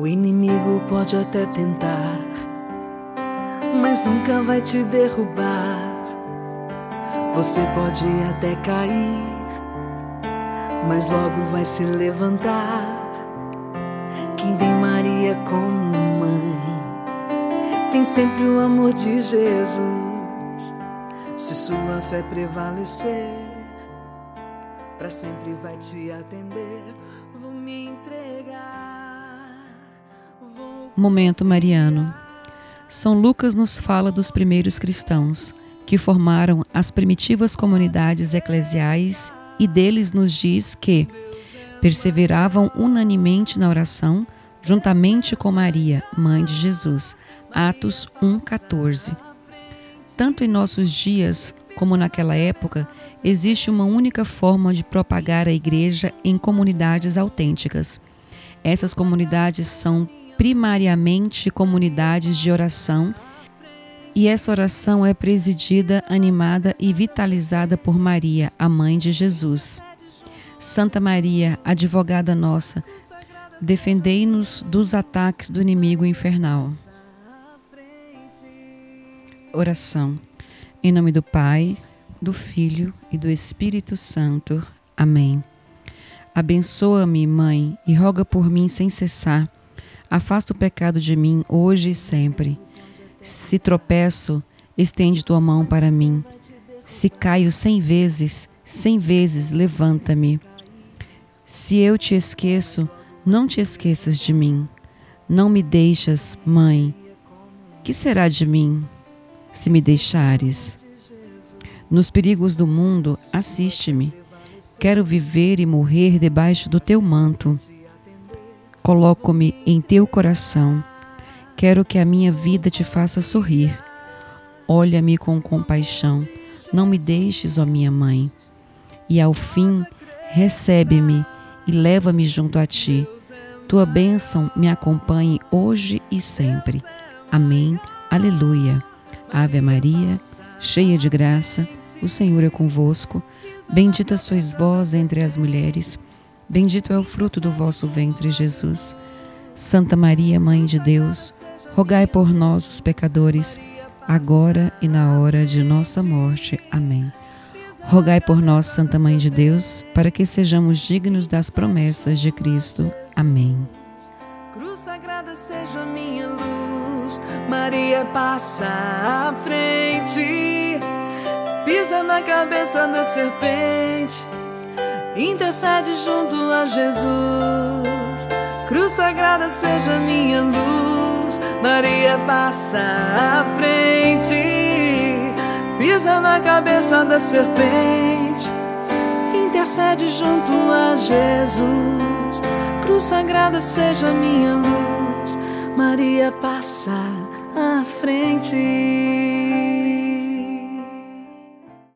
O inimigo pode até tentar, mas nunca vai te derrubar. Você pode até cair, mas logo vai se levantar. Quem tem Maria como mãe, tem sempre o amor de Jesus. Se sua fé prevalecer, para sempre vai te atender. Vou me entregar. Momento Mariano. São Lucas nos fala dos primeiros cristãos que formaram as primitivas comunidades eclesiais e deles nos diz que perseveravam unanimemente na oração, juntamente com Maria, mãe de Jesus. Atos 1:14. Tanto em nossos dias como naquela época, existe uma única forma de propagar a igreja em comunidades autênticas. Essas comunidades são primariamente comunidades de oração, e essa oração é presidida, animada e vitalizada por Maria, a mãe de Jesus. Santa Maria, advogada nossa, defendei-nos dos ataques do inimigo infernal. Oração. Em nome do Pai, do Filho e do Espírito Santo. Amém. Abençoa-me, Mãe, e roga por mim sem cessar. Afasta o pecado de mim hoje e sempre. Se tropeço, estende tua mão para mim. Se caio cem vezes, cem vezes levanta-me. Se eu te esqueço, não te esqueças de mim. Não me deixas, mãe. Que será de mim se me deixares? Nos perigos do mundo, assiste-me. Quero viver e morrer debaixo do teu manto. Coloco-me em teu coração. Quero que a minha vida te faça sorrir. Olha-me com compaixão. Não me deixes, ó minha mãe. E ao fim, recebe-me e leva-me junto a ti. Tua bênção me acompanhe hoje e sempre. Amém. Aleluia. Ave Maria, cheia de graça, o Senhor é convosco. Bendita sois vós entre as mulheres. Bendito é o fruto do vosso ventre, Jesus. Santa Maria, Mãe de Deus, rogai por nós, os pecadores, agora e na hora de nossa morte. Amém. Rogai por nós, Santa Mãe de Deus, para que sejamos dignos das promessas de Cristo. Amém. Cruz sagrada seja minha luz, Maria passa à frente, pisa na cabeça da serpente, intercede junto a Jesus. Cruz sagrada seja minha luz, Maria passa à frente pisa na cabeça da serpente, intercede junto a Jesus. Cruz sagrada seja minha luz, Maria passa à frente.